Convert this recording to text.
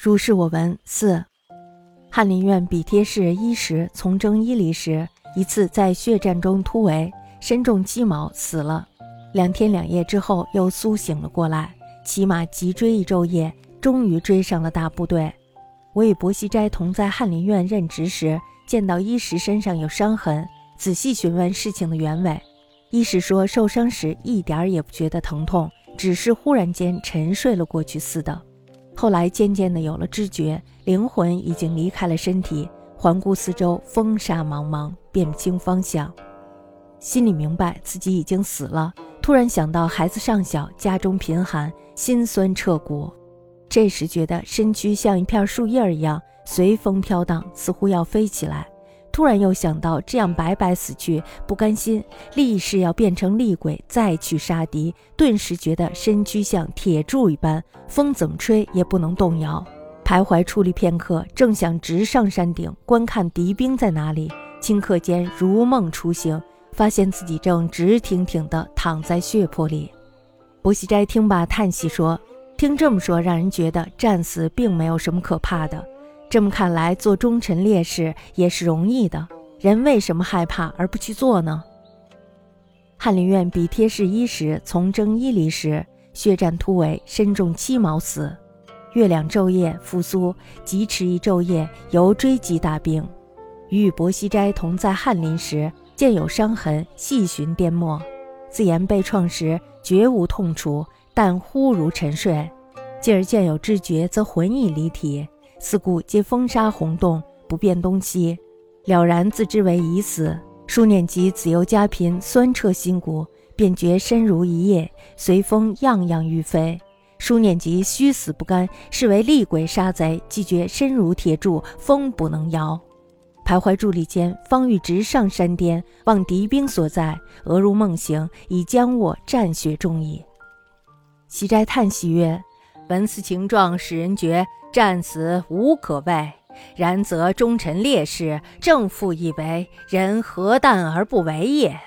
如是我闻。四，翰林院比贴士一时从征伊犁时，一次在血战中突围，身中鸡毛死了。两天两夜之后又苏醒了过来，骑马急追一昼夜，终于追上了大部队。我与薄熙斋同在翰林院任职时，见到伊石身上有伤痕，仔细询问事情的原委。伊石说，受伤时一点儿也不觉得疼痛，只是忽然间沉睡了过去似的。后来渐渐的有了知觉，灵魂已经离开了身体，环顾四周，风沙茫茫，辨不清方向，心里明白自己已经死了。突然想到孩子尚小，家中贫寒，心酸彻骨。这时觉得身躯像一片树叶一样随风飘荡，似乎要飞起来。突然又想到这样白白死去，不甘心，立誓要变成厉鬼再去杀敌。顿时觉得身躯像铁柱一般，风怎么吹也不能动摇。徘徊矗立片刻，正想直上山顶观看敌兵在哪里，顷刻间如梦初醒，发现自己正直挺挺地躺在血泊里。薄熙斋听罢叹息说：“听这么说，让人觉得战死并没有什么可怕的。”这么看来，做忠臣烈士也是容易的。人为什么害怕而不去做呢？翰林院比贴士一时从征伊犁时，血战突围，身中七毛死。月亮昼夜复苏，疾驰一昼夜，犹追击大兵。与与薄熙斋同在翰林时，见有伤痕，细寻颠墨。自言被创时绝无痛楚，但忽如沉睡。继而见有知觉，则魂已离体。四顾皆风沙洪洞，不辨东西，了然自知为已死。书念及子由家贫，酸彻心骨，便觉身如一叶，随风样样欲飞。书念及虚死不甘，是为厉鬼杀贼，既觉身如铁柱，风不能摇。徘徊伫立间，方欲直上山巅，望敌兵所在，俄如梦醒，已将我战血中矣。齐斋叹息曰：“闻此情状，使人觉。”战死无可畏，然则忠臣烈士正负以为，人何惮而不为也？